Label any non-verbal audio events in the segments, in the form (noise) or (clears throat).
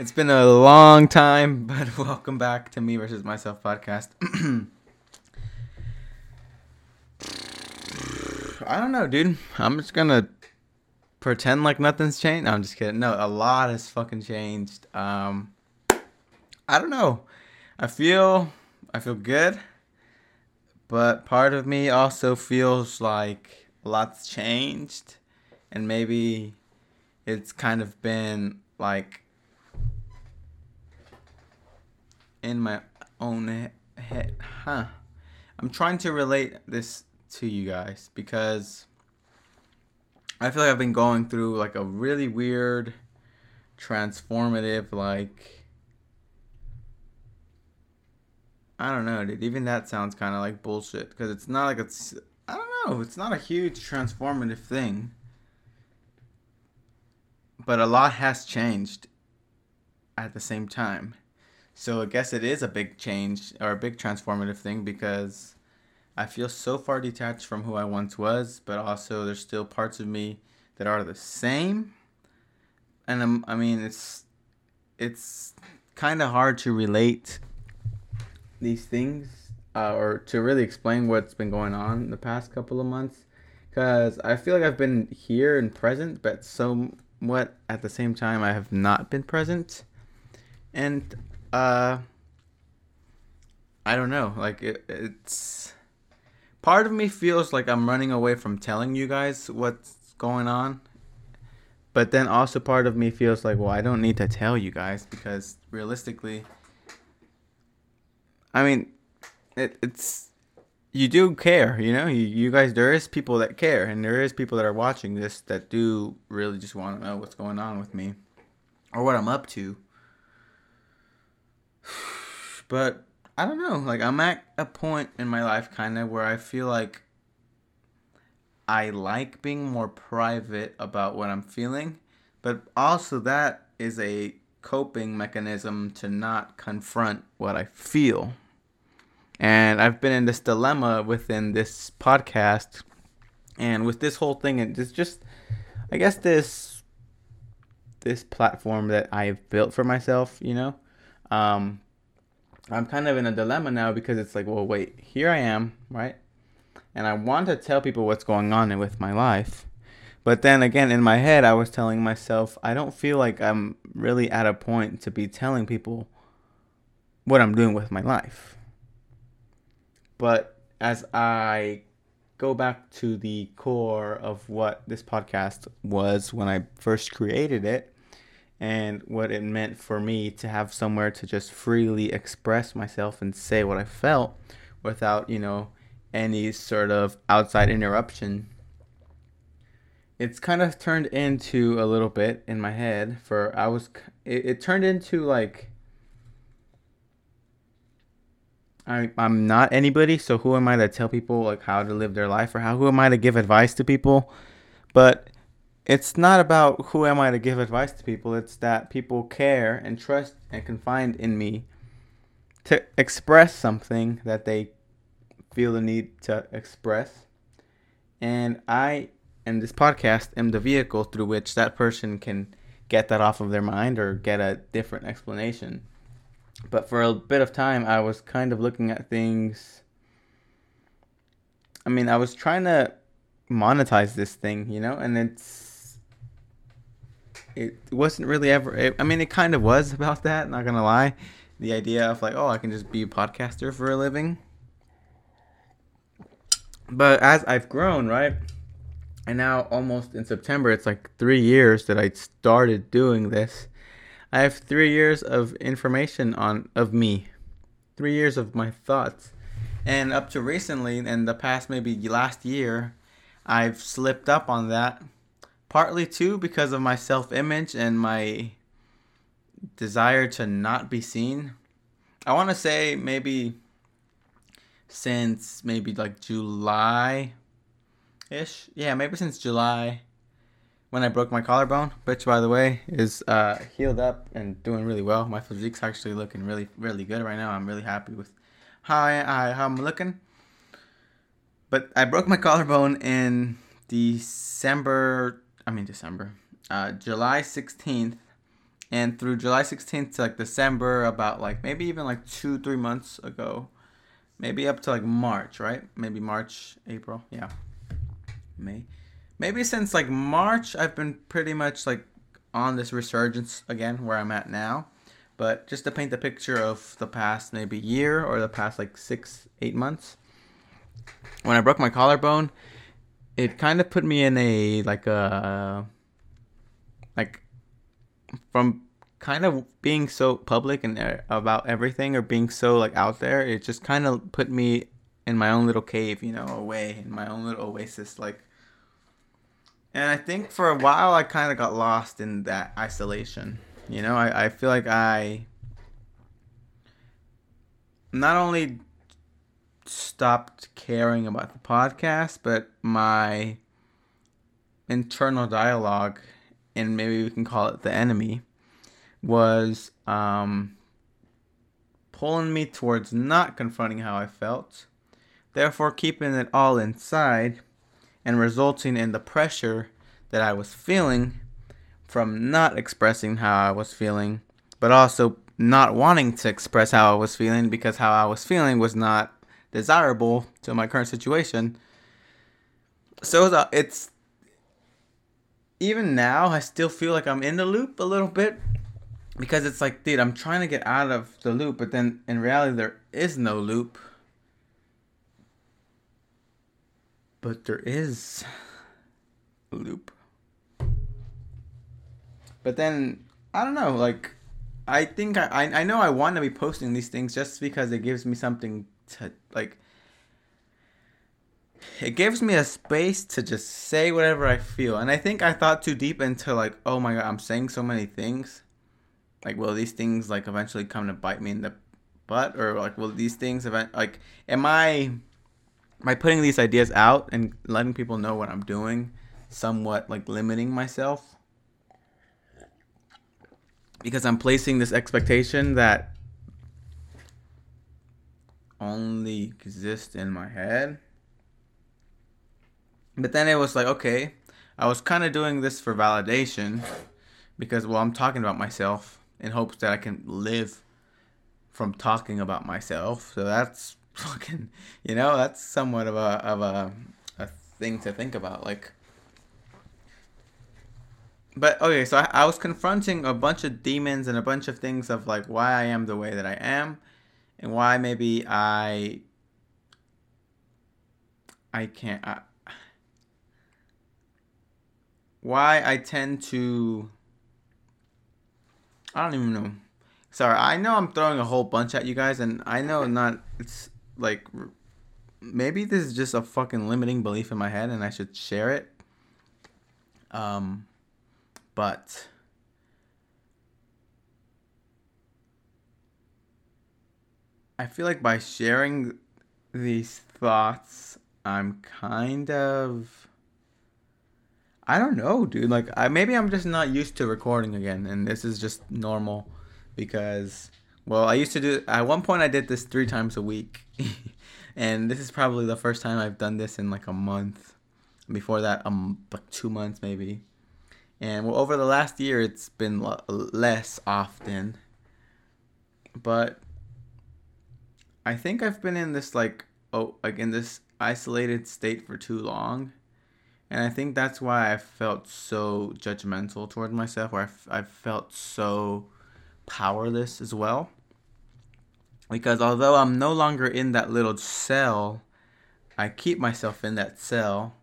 It's been a long time, (laughs) but welcome back to Me versus Myself podcast. (clears throat) I don't know, dude. I'm just gonna pretend like nothing's changed. No, I'm just kidding. No, a lot has fucking changed. Um, I don't know. I feel I feel good, but part of me also feels like a lot's changed, and maybe it's kind of been like in my own head. Huh. I'm trying to relate this to you guys because I feel like I've been going through like a really weird, transformative, like. I don't know, dude. Even that sounds kind of like bullshit because it's not like it's. I don't know. It's not a huge transformative thing. But a lot has changed at the same time. So I guess it is a big change or a big transformative thing because I feel so far detached from who I once was, but also there's still parts of me that are the same. And I'm, I mean, it's it's kind of hard to relate these things uh, or to really explain what's been going on the past couple of months because I feel like I've been here and present, but somewhat at the same time I have not been present. And uh, I don't know. Like it, it's part of me feels like I'm running away from telling you guys what's going on. But then also part of me feels like, well, I don't need to tell you guys because realistically, I mean, it, it's you do care, you know. You, you guys, there is people that care, and there is people that are watching this that do really just want to know what's going on with me or what I'm up to. But I don't know. Like I'm at a point in my life kind of where I feel like I like being more private about what I'm feeling, but also that is a coping mechanism to not confront what I feel. And I've been in this dilemma within this podcast and with this whole thing and it's just I guess this this platform that I've built for myself, you know. Um I'm kind of in a dilemma now because it's like, well, wait, here I am, right? And I want to tell people what's going on with my life. But then again, in my head, I was telling myself, I don't feel like I'm really at a point to be telling people what I'm doing with my life. But as I go back to the core of what this podcast was when I first created it, and what it meant for me to have somewhere to just freely express myself and say what I felt without, you know, any sort of outside interruption. It's kind of turned into a little bit in my head for I was it, it turned into like I I'm not anybody, so who am I to tell people like how to live their life or how who am I to give advice to people? But it's not about who am I to give advice to people. It's that people care and trust and confide in me to express something that they feel the need to express. And I and this podcast am the vehicle through which that person can get that off of their mind or get a different explanation. But for a bit of time, I was kind of looking at things. I mean, I was trying to monetize this thing, you know, and it's it wasn't really ever. It, I mean, it kind of was about that. Not gonna lie, the idea of like, oh, I can just be a podcaster for a living. But as I've grown, right, and now almost in September, it's like three years that I started doing this. I have three years of information on of me, three years of my thoughts, and up to recently, in the past maybe last year, I've slipped up on that partly too because of my self-image and my desire to not be seen. I want to say maybe since maybe like July ish. Yeah, maybe since July when I broke my collarbone, which by the way is uh, healed up and doing really well. My physique's actually looking really really good right now. I'm really happy with how I how I'm looking. But I broke my collarbone in December I mean December, uh, July 16th and through July 16th to like December, about like maybe even like two, three months ago, maybe up to like March, right? Maybe March, April, yeah, May. Maybe since like March, I've been pretty much like on this resurgence again, where I'm at now. But just to paint the picture of the past maybe year or the past like six, eight months, when I broke my collarbone, it kind of put me in a like a like from kind of being so public and uh, about everything or being so like out there, it just kind of put me in my own little cave, you know, away in my own little oasis, like. And I think for a while I kind of got lost in that isolation. You know, I, I feel like I not only stopped caring about the podcast, but my internal dialogue, and maybe we can call it the enemy, was um, pulling me towards not confronting how I felt, therefore keeping it all inside, and resulting in the pressure that I was feeling from not expressing how I was feeling, but also not wanting to express how I was feeling because how I was feeling was not desirable to my current situation. So uh, it's even now I still feel like I'm in the loop a little bit because it's like, dude, I'm trying to get out of the loop, but then in reality there is no loop. But there is a loop. But then I don't know, like I think I I know I want to be posting these things just because it gives me something to like it gives me a space to just say whatever I feel. And I think I thought too deep into like, oh my god, I'm saying so many things. Like, will these things like eventually come to bite me in the butt, or like, will these things event like, am I, am I putting these ideas out and letting people know what I'm doing, somewhat like limiting myself? Because I'm placing this expectation that only exist in my head. But then it was like, okay, I was kind of doing this for validation because, well, I'm talking about myself in hopes that I can live from talking about myself. So that's (laughs) fucking, you know, that's somewhat of a of a a thing to think about. Like, but okay, so I, I was confronting a bunch of demons and a bunch of things of like why I am the way that I am and why maybe I I can't I, why I tend to I don't even know. Sorry, I know I'm throwing a whole bunch at you guys and I know not it's like maybe this is just a fucking limiting belief in my head and I should share it. Um but I feel like by sharing these thoughts, I'm kind of. I don't know, dude. Like, I maybe I'm just not used to recording again, and this is just normal because, well, I used to do. At one point, I did this three times a week, (laughs) and this is probably the first time I've done this in like a month. Before that, um, like two months maybe, and well, over the last year, it's been l- less often. But I think I've been in this like oh like in this isolated state for too long. And I think that's why I felt so judgmental toward myself, or I felt so powerless as well. Because although I'm no longer in that little cell, I keep myself in that cell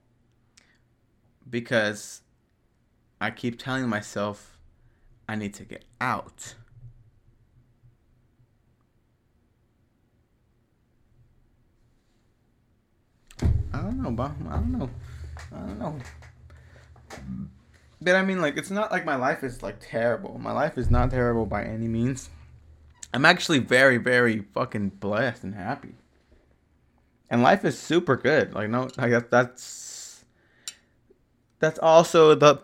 because I keep telling myself I need to get out. I don't know, but I don't know. I don't know. But I mean, like, it's not like my life is like terrible. My life is not terrible by any means. I'm actually very, very fucking blessed and happy. And life is super good. Like, no, I guess that's that's also the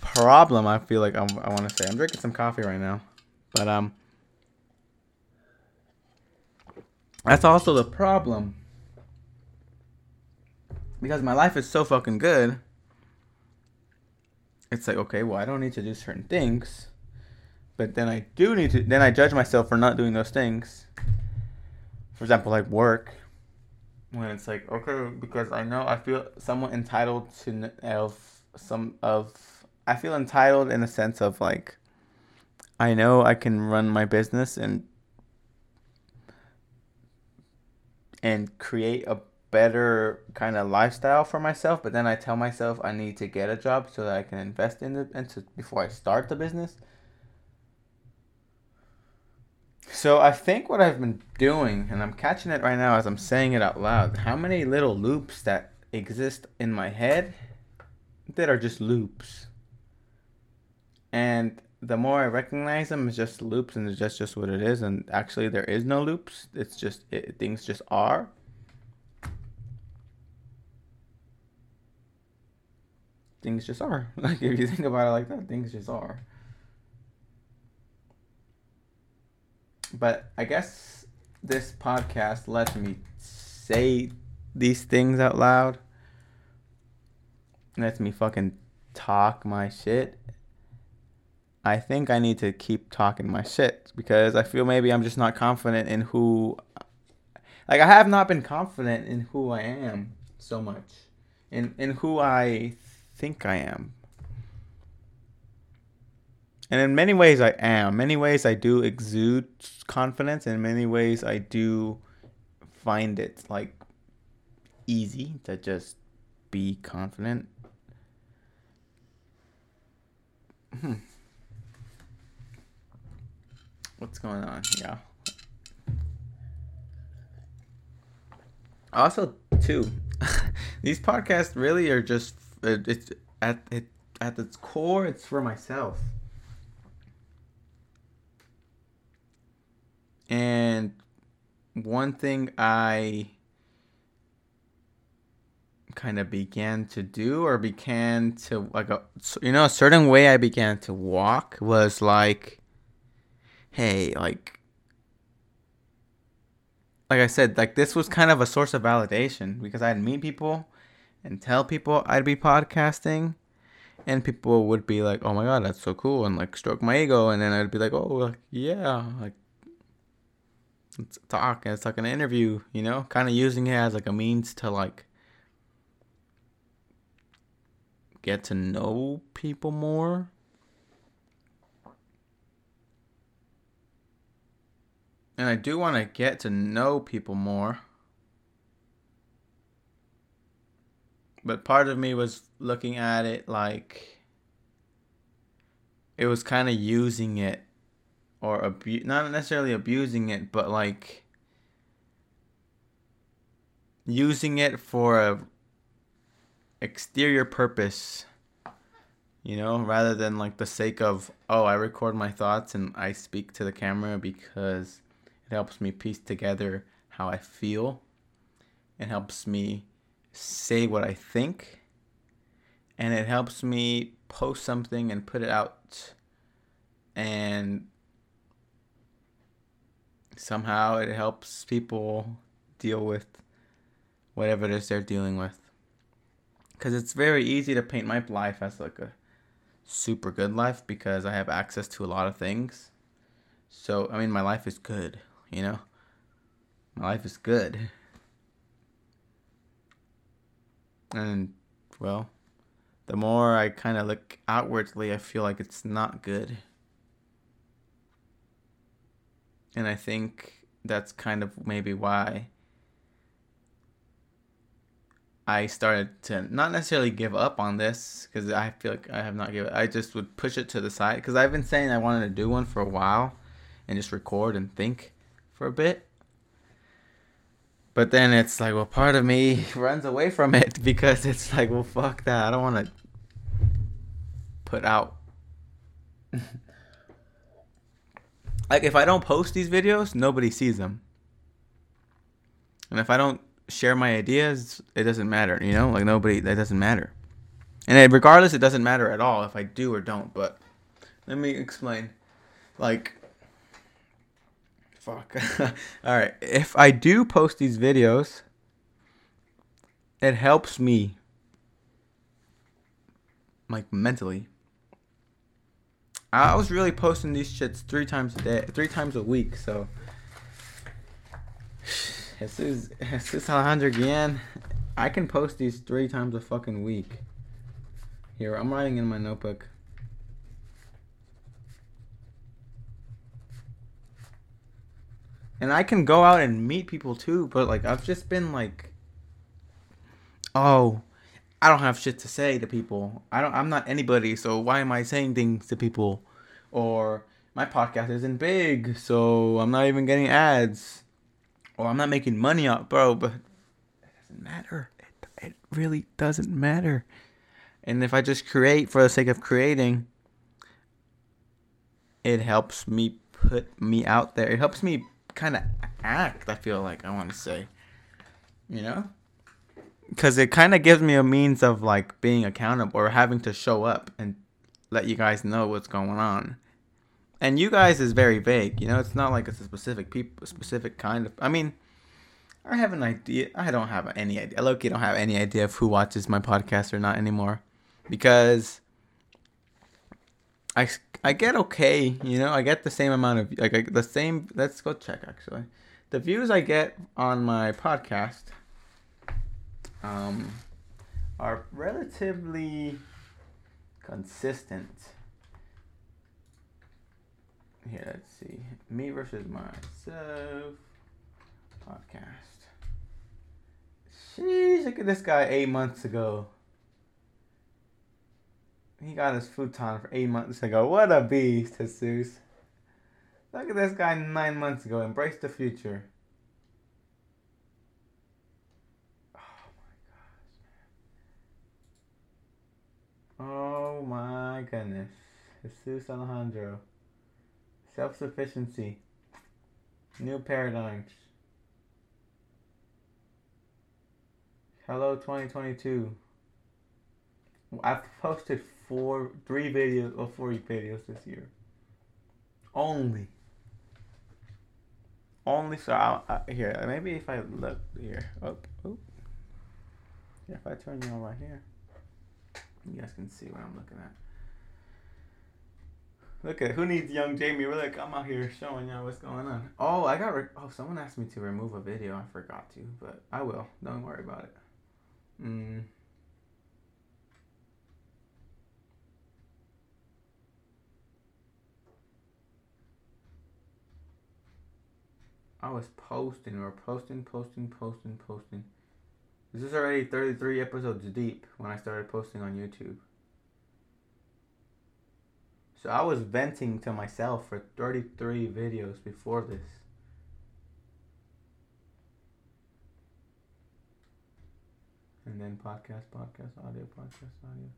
problem. I feel like I'm, I want to say. I'm drinking some coffee right now, but um, that's also the problem because my life is so fucking good. It's like, okay, well, I don't need to do certain things. But then I do need to. Then I judge myself for not doing those things. For example, like work. When it's like okay, because I know I feel somewhat entitled to of some of. I feel entitled in a sense of like. I know I can run my business and and create a better kind of lifestyle for myself but then i tell myself i need to get a job so that i can invest in it into before i start the business so i think what i've been doing and i'm catching it right now as i'm saying it out loud how many little loops that exist in my head that are just loops and the more I recognize them as just loops and it's just just what it is, and actually there is no loops. It's just it, things just are. Things just are. (laughs) Like if you think about it like that, things just are. But I guess this podcast lets me say these things out loud. Lets me fucking talk my shit I think I need to keep talking my shit because I feel maybe I'm just not confident in who like I have not been confident in who I am so much. In in who I think I am. And in many ways I am. Many ways I do exude confidence in many ways I do find it like easy to just be confident. Hmm what's going on? Yeah. Also, too, (laughs) these podcasts really are just it's at it at its core. It's for myself. And one thing I kind of began to do or began to like a you know a certain way I began to walk was like hey, like like I said, like this was kind of a source of validation because I'd meet people and tell people I'd be podcasting and people would be like, "Oh my god, that's so cool," and like stroke my ego, and then I'd be like, "Oh, like, yeah, like let's talk." It's like an interview, you know, kind of using it as like a means to like get to know people more. And I do want to get to know people more. But part of me was looking at it like it was kind of using it or abu- not necessarily abusing it, but like using it for a exterior purpose you know rather than like the sake of oh i record my thoughts and i speak to the camera because it helps me piece together how I feel. It helps me say what I think. And it helps me post something and put it out. And somehow it helps people deal with whatever it is they're dealing with. Because it's very easy to paint my life as like a super good life because I have access to a lot of things. So, I mean, my life is good you know? My life is good. And, well, the more I kind of look outwardly, I feel like it's not good. And I think that's kind of maybe why I started to not necessarily give up on this because I feel like I have not given. I just would push it to the side because I've been saying I wanted to do one for a while and just record and think for a bit. But then it's like, well, part of me (laughs) runs away from it (laughs) because it's like, well, fuck that. I don't want to put out. (laughs) like, if I don't post these videos, nobody sees them. And if I don't share my ideas, it doesn't matter, you know? Like, nobody, that doesn't matter. And regardless, it doesn't matter at all if I do or don't. But let me explain. Like, Fuck. (laughs) All right. If I do post these videos, it helps me like mentally. I was really posting these shits three times a day, three times a week. So, Jesus, Jesus Alejandro again. I can post these three times a fucking week. Here, I'm writing in my notebook. And I can go out and meet people too, but like I've just been like oh, I don't have shit to say to people. I don't I'm not anybody, so why am I saying things to people? Or my podcast isn't big, so I'm not even getting ads. Or I'm not making money off, bro, but it doesn't matter. It, it really doesn't matter. And if I just create for the sake of creating, it helps me put me out there. It helps me kind of act, I feel like I want to say. You know? Because it kind of gives me a means of like being accountable or having to show up and let you guys know what's going on. And you guys is very vague, you know. It's not like it's a specific people, specific kind of. I mean, I have an idea. I don't have any idea. You don't have any idea of who watches my podcast or not anymore, because I I get okay, you know, I get the same amount of like I, the same. Let's go check actually. The views I get on my podcast um, are relatively consistent. Here, let's see. Me versus myself podcast. Sheesh, look at this guy eight months ago. He got his futon for eight months ago. What a beast, Jesus. Look at this guy nine months ago. Embrace the future. Oh my gosh. Man. Oh my goodness. Jesus Alejandro. Self sufficiency. New paradigms. Hello 2022. I've posted four, three videos or four videos this year. Only. Only so I, I, here maybe if I look here oh oh yeah if I turn you on right here you guys can see what I'm looking at. Look at who needs young Jamie Look, I'm out here showing y'all what's going on. Oh, I got oh someone asked me to remove a video. I forgot to, but I will. Don't worry about it. Mm. I was posting or posting, posting, posting, posting. This is already 33 episodes deep when I started posting on YouTube. So I was venting to myself for 33 videos before this. And then podcast, podcast, audio, podcast, audio.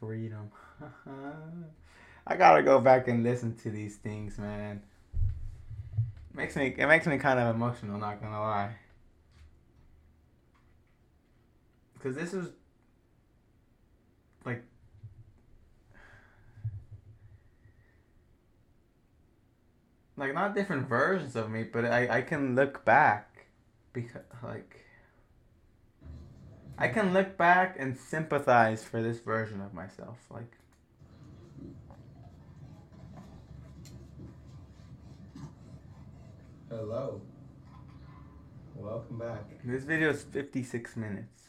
Freedom. (laughs) I gotta go back and listen to these things, man. Makes me it makes me kind of emotional, not gonna lie. Cause this is like like not different versions of me, but I I can look back because like I can look back and sympathize for this version of myself, like Hello. Welcome back. This video is 56 minutes.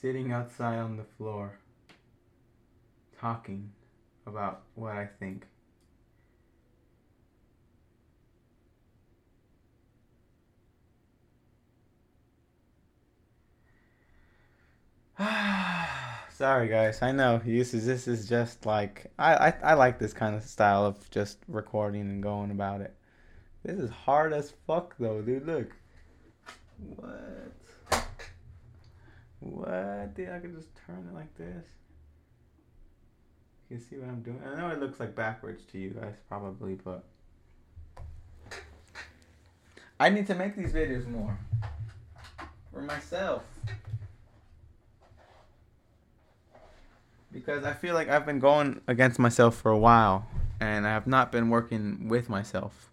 Sitting outside on the floor, talking about what I think. Sorry, guys. I know this is this is just like I, I I like this kind of style of just recording and going about it. This is hard as fuck though, dude. Look. What? What? Dude, I could just turn it like this. You see what I'm doing? I know it looks like backwards to you guys probably, but I need to make these videos more for myself. Because I feel like I've been going against myself for a while and I have not been working with myself.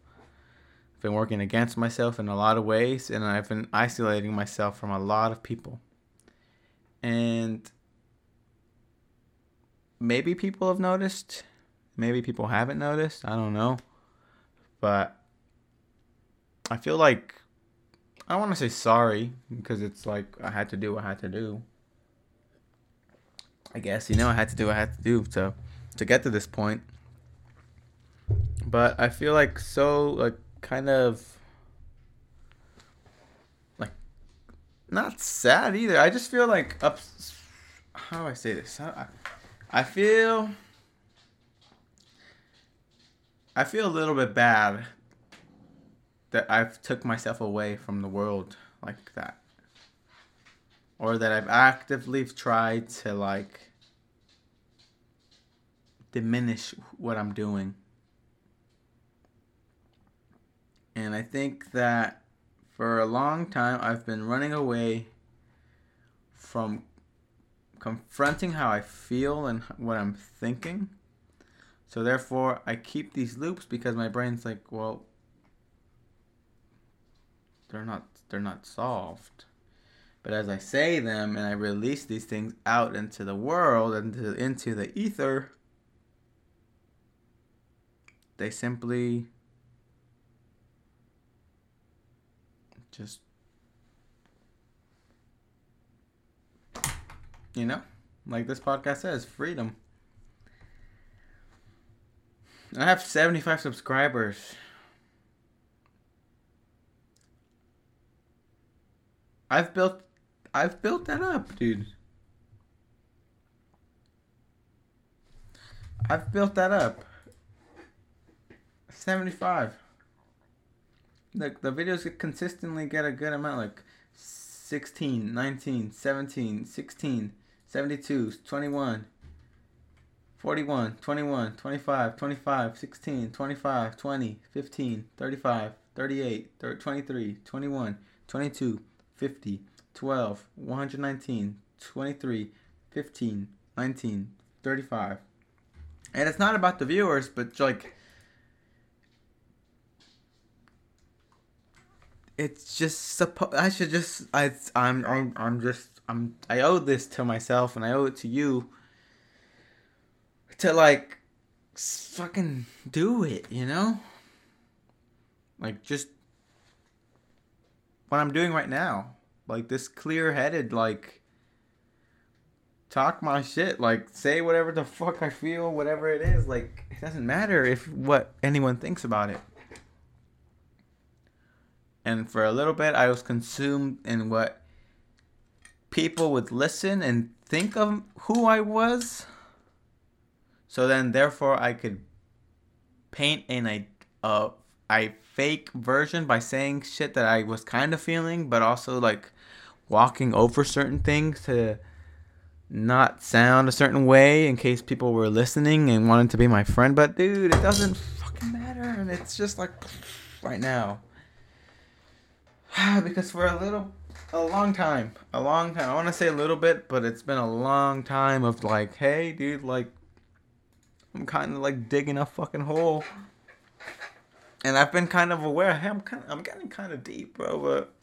I've been working against myself in a lot of ways and I've been isolating myself from a lot of people. And maybe people have noticed. Maybe people haven't noticed. I don't know. But I feel like I want to say sorry because it's like I had to do what I had to do. I guess you know I had to do what I had to do to to get to this point. But I feel like so like kind of like not sad either. I just feel like up. How do I say this? I, I feel. I feel a little bit bad that I've took myself away from the world like that. Or that I've actively tried to like diminish what I'm doing. And I think that for a long time I've been running away from confronting how I feel and what I'm thinking. So therefore I keep these loops because my brain's like, well, they're not they're not solved. But as I say them and I release these things out into the world into into the ether, they simply just you know, like this podcast says, freedom. I have 75 subscribers. I've built I've built that up, dude. I've built that up. 75. Look, the videos consistently get a good amount like 16, 19, 17, 16, 72, 21, 41, 21, 25, 25, 16, 25, 20, 15, 35, 38, 23, 21, 22, 50, 12, 119, 23, 15, 19, 35. And it's not about the viewers, but like it's just suppo- I should just I I'm I'm I'm just I'm I owe this to myself and I owe it to you to like fucking do it, you know? Like just what I'm doing right now. Like this clear-headed like talk my shit, like say whatever the fuck I feel, whatever it is, like it doesn't matter if what anyone thinks about it. And for a little bit I was consumed in what people would listen and think of who I was. So then therefore I could paint in a I fake version by saying shit that I was kind of feeling, but also like walking over certain things to not sound a certain way in case people were listening and wanted to be my friend. But dude, it doesn't fucking matter. And it's just like right now. (sighs) because for a little, a long time, a long time, I want to say a little bit, but it's been a long time of like, hey, dude, like, I'm kind of like digging a fucking hole and I've been kind of aware. Hey, I'm kind, of, I'm getting kind of deep, bro. But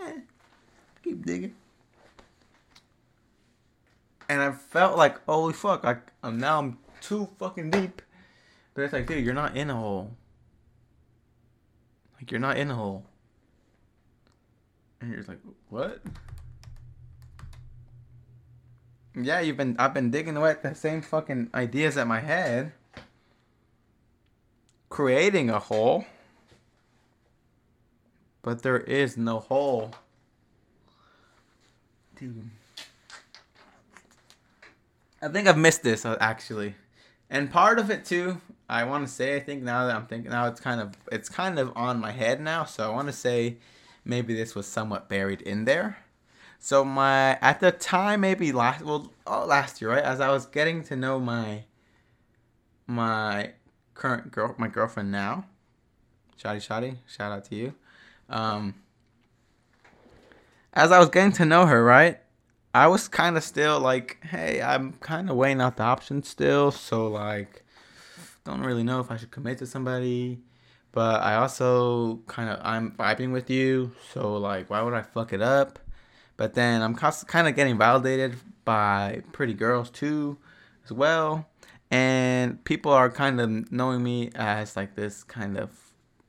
eh, keep digging. And I felt like, holy fuck, I, I'm now I'm too fucking deep. But it's like, dude, you're not in a hole. Like you're not in a hole. And you're just like, what? Yeah, you've been I've been digging away at the same fucking ideas at my head creating a hole, but there is no hole. Dude. I think I've missed this uh, actually. And part of it too, I want to say I think now that I'm thinking now it's kind of it's kind of on my head now, so I want to say maybe this was somewhat buried in there. So my at the time maybe last well oh last year, right? As I was getting to know my my current girl, my girlfriend now, Shotty Shotty, shout out to you. Um, as I was getting to know her, right, I was kind of still like, hey, I'm kind of weighing out the options still, so like, don't really know if I should commit to somebody. But I also kind of I'm vibing with you, so like, why would I fuck it up? But then I'm kind of getting validated by pretty girls too, as well. And people are kind of knowing me as like this kind of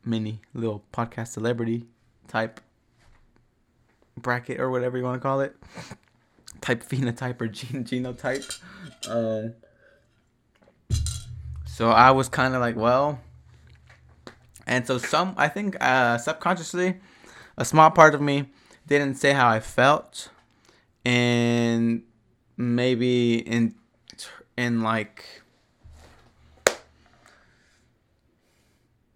mini little podcast celebrity type bracket or whatever you want to call it. (laughs) Type phenotype or gene genotype. Um, so I was kind of like, well, and so some, I think, uh, subconsciously, a small part of me didn't say how I felt, and maybe in in like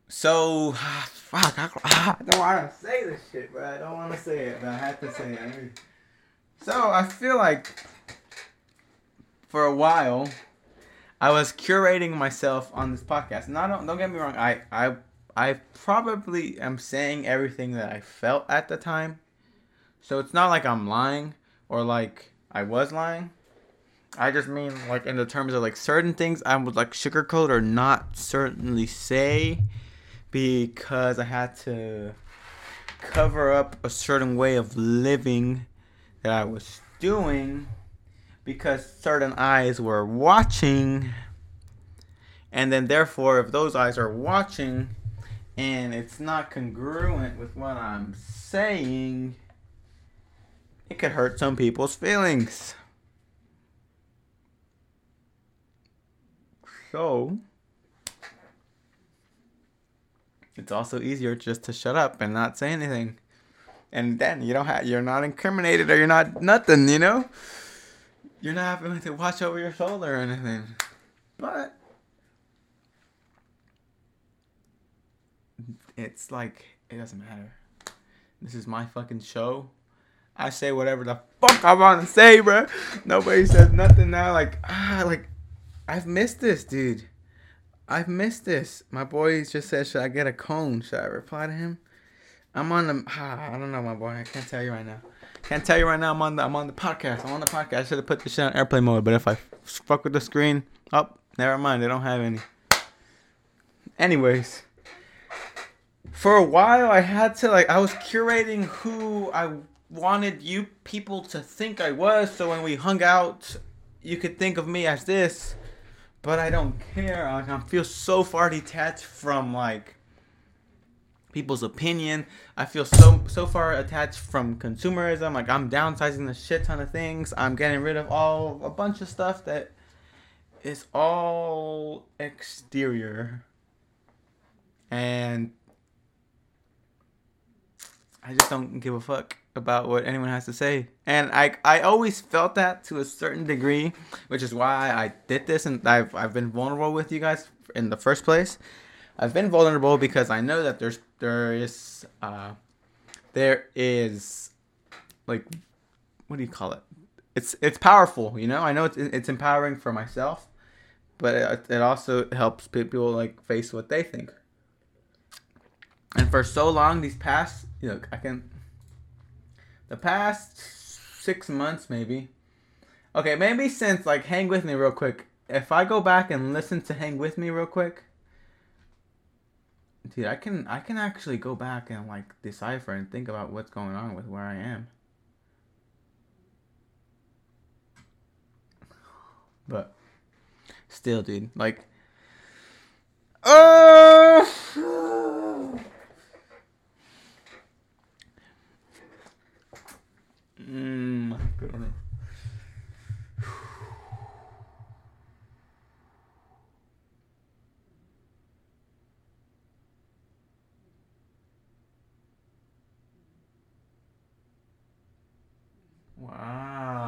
so (sighs) fuck I, (sighs) I don't want to say this shit but I don't want to say it but I have to say it. So I feel like for a while I was curating myself on this podcast. And I don't don't get me wrong I I I probably am saying everything that I felt at the time so it's not like I'm lying or like I was lying. I just mean like in the terms of like certain things I would like sugarcoat or not certainly say because I had to cover up a certain way of living that I was doing because certain eyes were watching and then therefore if those eyes are watching and it's not congruent with what I'm saying it could hurt some people's feelings. So, it's also easier just to shut up and not say anything. And then you don't have you're not incriminated or you're not nothing, you know? You're not having to watch over your shoulder or anything. But it's like it doesn't matter. This is my fucking show. I say whatever the fuck I want to say, bro. Nobody says nothing now. Like, ah, like, I've missed this, dude. I've missed this. My boy just said, should I get a cone? Should I reply to him? I'm on the. Ah, I don't know, my boy. I can't tell you right now. Can't tell you right now. I'm on the. I'm on the podcast. I'm on the podcast. I should have put the shit on airplane mode. But if I fuck with the screen, oh, never mind. They don't have any. Anyways, for a while I had to like I was curating who I wanted you people to think I was, so when we hung out, you could think of me as this. But I don't care. Like, I feel so far detached from like people's opinion. I feel so so far attached from consumerism. Like I'm downsizing the shit ton of things. I'm getting rid of all a bunch of stuff that is all exterior. And I just don't give a fuck about what anyone has to say. And I I always felt that to a certain degree, which is why I did this and I've I've been vulnerable with you guys in the first place. I've been vulnerable because I know that there's there is uh there is like what do you call it? It's it's powerful, you know? I know it's it's empowering for myself, but it, it also helps people like face what they think. And for so long these past, know, I can the past six months maybe. Okay, maybe since like hang with me real quick. If I go back and listen to hang with me real quick, dude, I can I can actually go back and like decipher and think about what's going on with where I am. But still, dude, like, oh. Mm, Wow.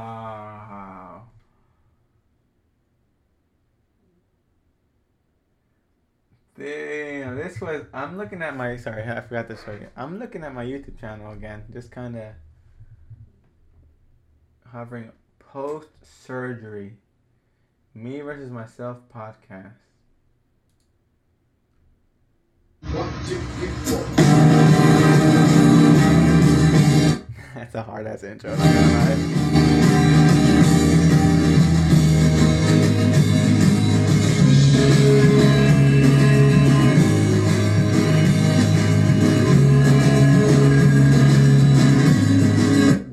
Damn, this was. I'm looking at my. Sorry, I forgot show you. I'm looking at my YouTube channel again. Just kind of hovering post surgery. Me versus myself podcast. (laughs) That's a hard ass intro.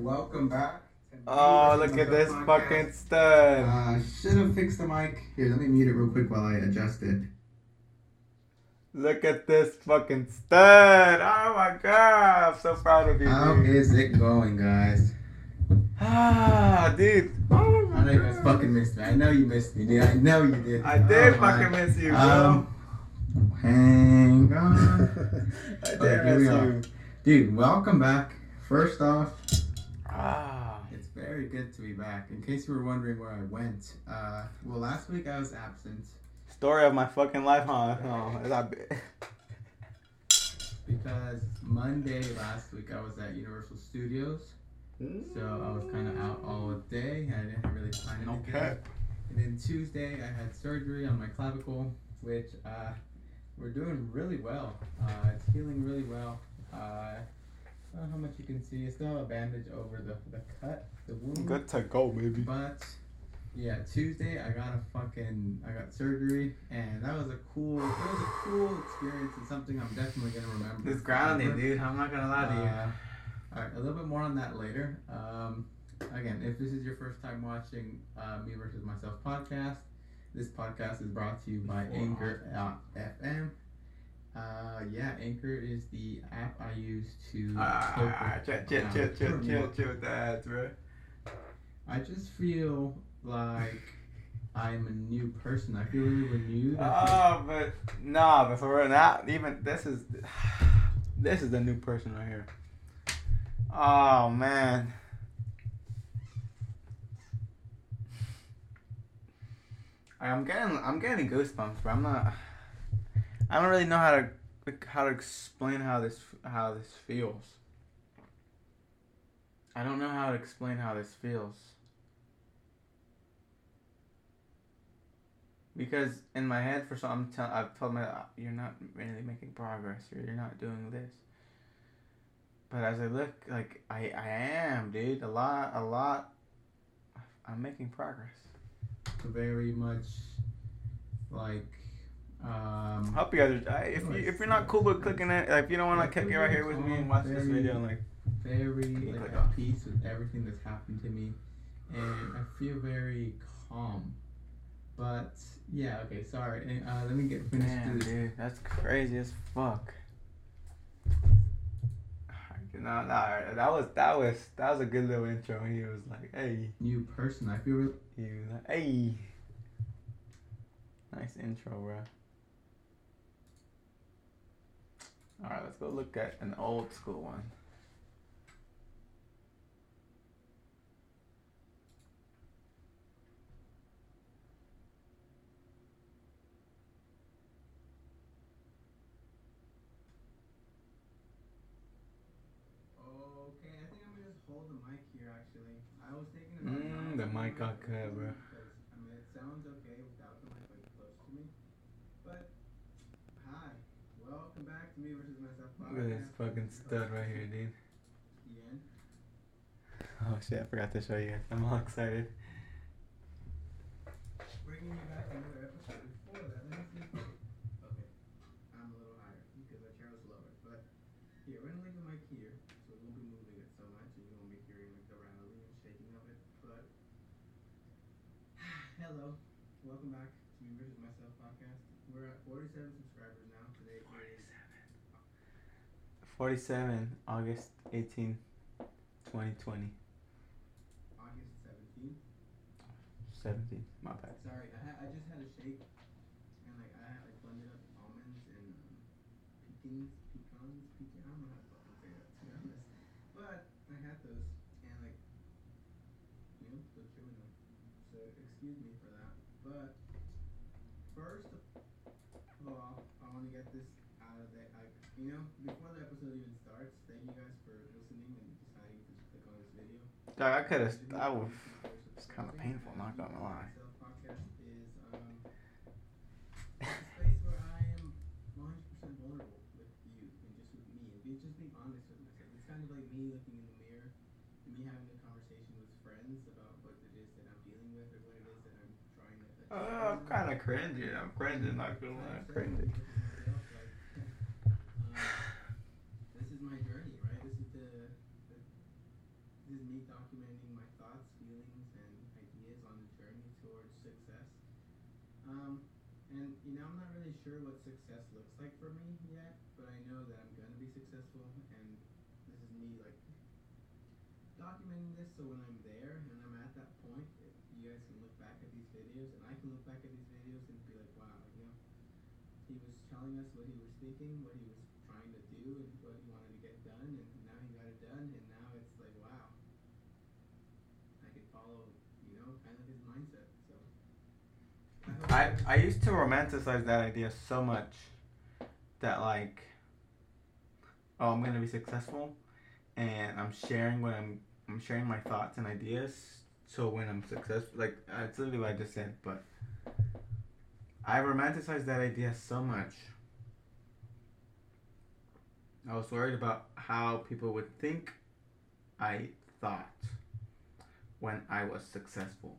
Welcome back. Podcast. fucking stud. Uh, should have fixed the mic. Here, let me mute it real quick while I adjust it. Look at this fucking stud. Oh my god. I'm so proud of you. How dude. is it going, guys? Ah, dude. Oh I know you guys fucking missed me. I know you missed me, dude. I know you did. I did oh fucking my. miss you, bro. Um, hang on. (laughs) I did okay, miss you. Dude, welcome back. First off, ah. Very good to be back. In case you were wondering where I went, uh, well, last week I was absent. Story of my fucking life, huh? Oh, because Monday last week I was at Universal Studios, so I was kind of out all day. I didn't really plan anything. Okay. And then Tuesday I had surgery on my clavicle, which uh, we're doing really well. Uh, it's healing really well. Uh, I don't know how much you can see. I still have a bandage over the, the cut, the wound. Good to go, baby. But yeah, Tuesday I got a fucking I got surgery and that was a cool it was a cool experience and something I'm definitely gonna remember. It's grounding, dude. I'm not gonna lie to you. Uh, all right, a little bit more on that later. Um, again, if this is your first time watching uh, me versus myself podcast, this podcast is brought to you by Anchor FM. Uh, yeah, Anchor is the app I use to. Ah, chill, chill, chill, chill, chill, chill with that, bro. I just feel like I'm a new person. I feel really renewed. Oh, but nah, but for not even this is (sighs) this is the new person right here. Oh man. I'm getting I'm getting goosebumps, but I'm not. I don't really know how to how to explain how this how this feels. I don't know how to explain how this feels. Because in my head, for some, I'm tell, I've told my you're not really making progress. Or you're not doing this. But as I look, like I, I am, dude. A lot, a lot. I'm making progress. Very much, like. Um, Hope you guys are. If you if you're not cool with clicking it, like if you don't want to kick it right here with me and watch very, this video, like very like at peace with everything that's happened to me, and I feel very calm. But yeah, okay, sorry. Uh, let me get finished. Man, dude, that's crazy as fuck. No, no, that was that was that was a good little intro. He was like, "Hey, new person." I feel. Really- he was like, "Hey, nice intro, bro." All right, let's go look at an old school one. Okay, I think I'm gonna just hold the mic here actually. I was thinking about mm, the mic got cut, bro. I mean, it sounds okay without the mic like close to me. But hi, welcome back to me versus myself. Look at this fucking stud right here, dude. Ian. (laughs) Oh shit! I forgot to show you guys. I'm all excited. Bringing you back another episode. Before that, let me see. Okay, I'm a little higher because the chair was lower. But here, we're gonna leave the mic here. So we won't be moving it so much, and you won't be hearing like the rattling and shaking of it. But (sighs) hello, welcome back to Me versus Myself podcast. We're at 47 subscribers now. Today 47. 47, August 18, 2020. August 17. 17, my bad. Sorry, I, ha- I just had a shake and like I had like blended up almonds and um, pecans, pecan. I don't know how to fucking say that to be honest, but I had those and like you know, still chewing them. So excuse me but first of all, I want to get this out of the. I, you know, before the episode even starts, thank you guys for listening and deciding to click on this video. Dog, I could have. I was. It's kind of painful. Not gonna lie. Podcast is um, a space where I am 100% vulnerable with you and just with me and be, just being honest with myself. It's kind of like me looking in the mirror and me having a conversation with friends about what it is that I'm dealing with or what it is that I'm uh, I'm kind of cringy. I'm cringing, not gonna lie. Cringing. this is my journey, right? This is the, the, this is me documenting my thoughts, feelings, and Um, and you know, I'm not really sure what success looks like for me yet, but I know that I'm gonna be successful, and this is me like documenting this so when I'm there and I'm at that point, you guys can look back at these videos, and I can look back at these videos and be like, wow, you know, he was telling us what he was thinking, what he was trying to do, and what he wanted to get done, and now he got it done, and now it's like, wow, I could follow, you know, kind of his mindset. So. hope I I used to romanticize that idea so much that like oh I'm gonna be successful and I'm sharing what I'm I'm sharing my thoughts and ideas so when I'm successful like that's literally what I just said but I romanticized that idea so much. I was worried about how people would think I thought when I was successful.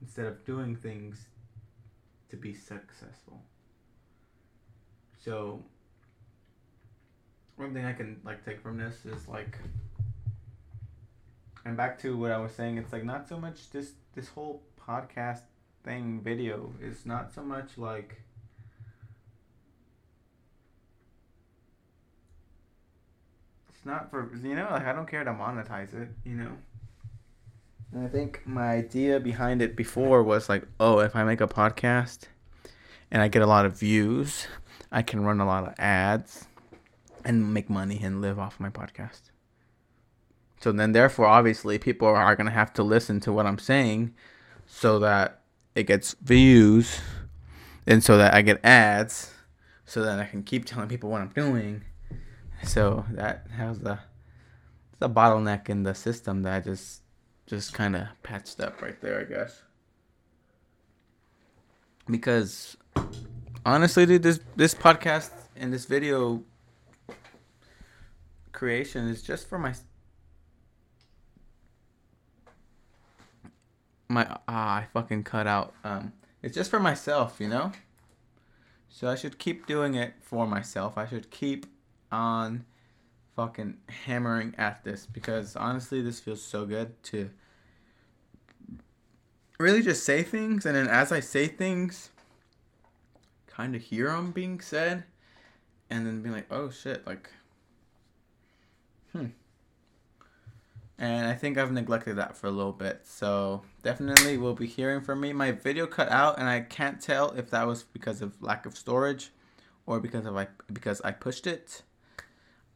Instead of doing things to be successful. So one thing I can like take from this is like and back to what I was saying, it's like not so much this this whole podcast thing video is not so much like it's not for you know like I don't care to monetize it, you know. And I think my idea behind it before was like, oh, if I make a podcast and I get a lot of views, I can run a lot of ads and make money and live off my podcast. So then, therefore, obviously, people are going to have to listen to what I'm saying so that it gets views and so that I get ads so that I can keep telling people what I'm doing. So that has the, the bottleneck in the system that I just just kind of patched up right there, I guess. Because honestly, dude, this this podcast and this video creation is just for my my ah, I fucking cut out. Um, it's just for myself, you know. So I should keep doing it for myself. I should keep on fucking hammering at this because honestly, this feels so good to really just say things, and then as I say things, kind of hear them being said, and then be like, oh shit, like, hmm. And I think I've neglected that for a little bit. So definitely will be hearing from me. My video cut out and I can't tell if that was because of lack of storage or because of I because I pushed it.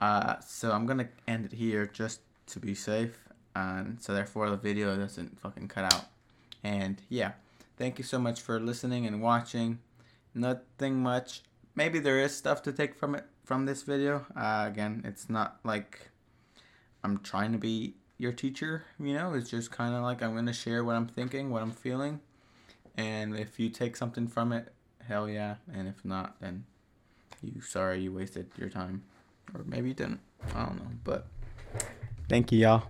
Uh, so I'm gonna end it here just to be safe, and so therefore the video doesn't fucking cut out. And yeah, thank you so much for listening and watching. Nothing much. Maybe there is stuff to take from it from this video. Uh, again, it's not like I'm trying to be your teacher, you know, it's just kind of like I'm to share what I'm thinking, what I'm feeling. And if you take something from it, hell yeah. And if not, then you sorry you wasted your time. Or maybe you didn't. I don't know. But thank you, y'all.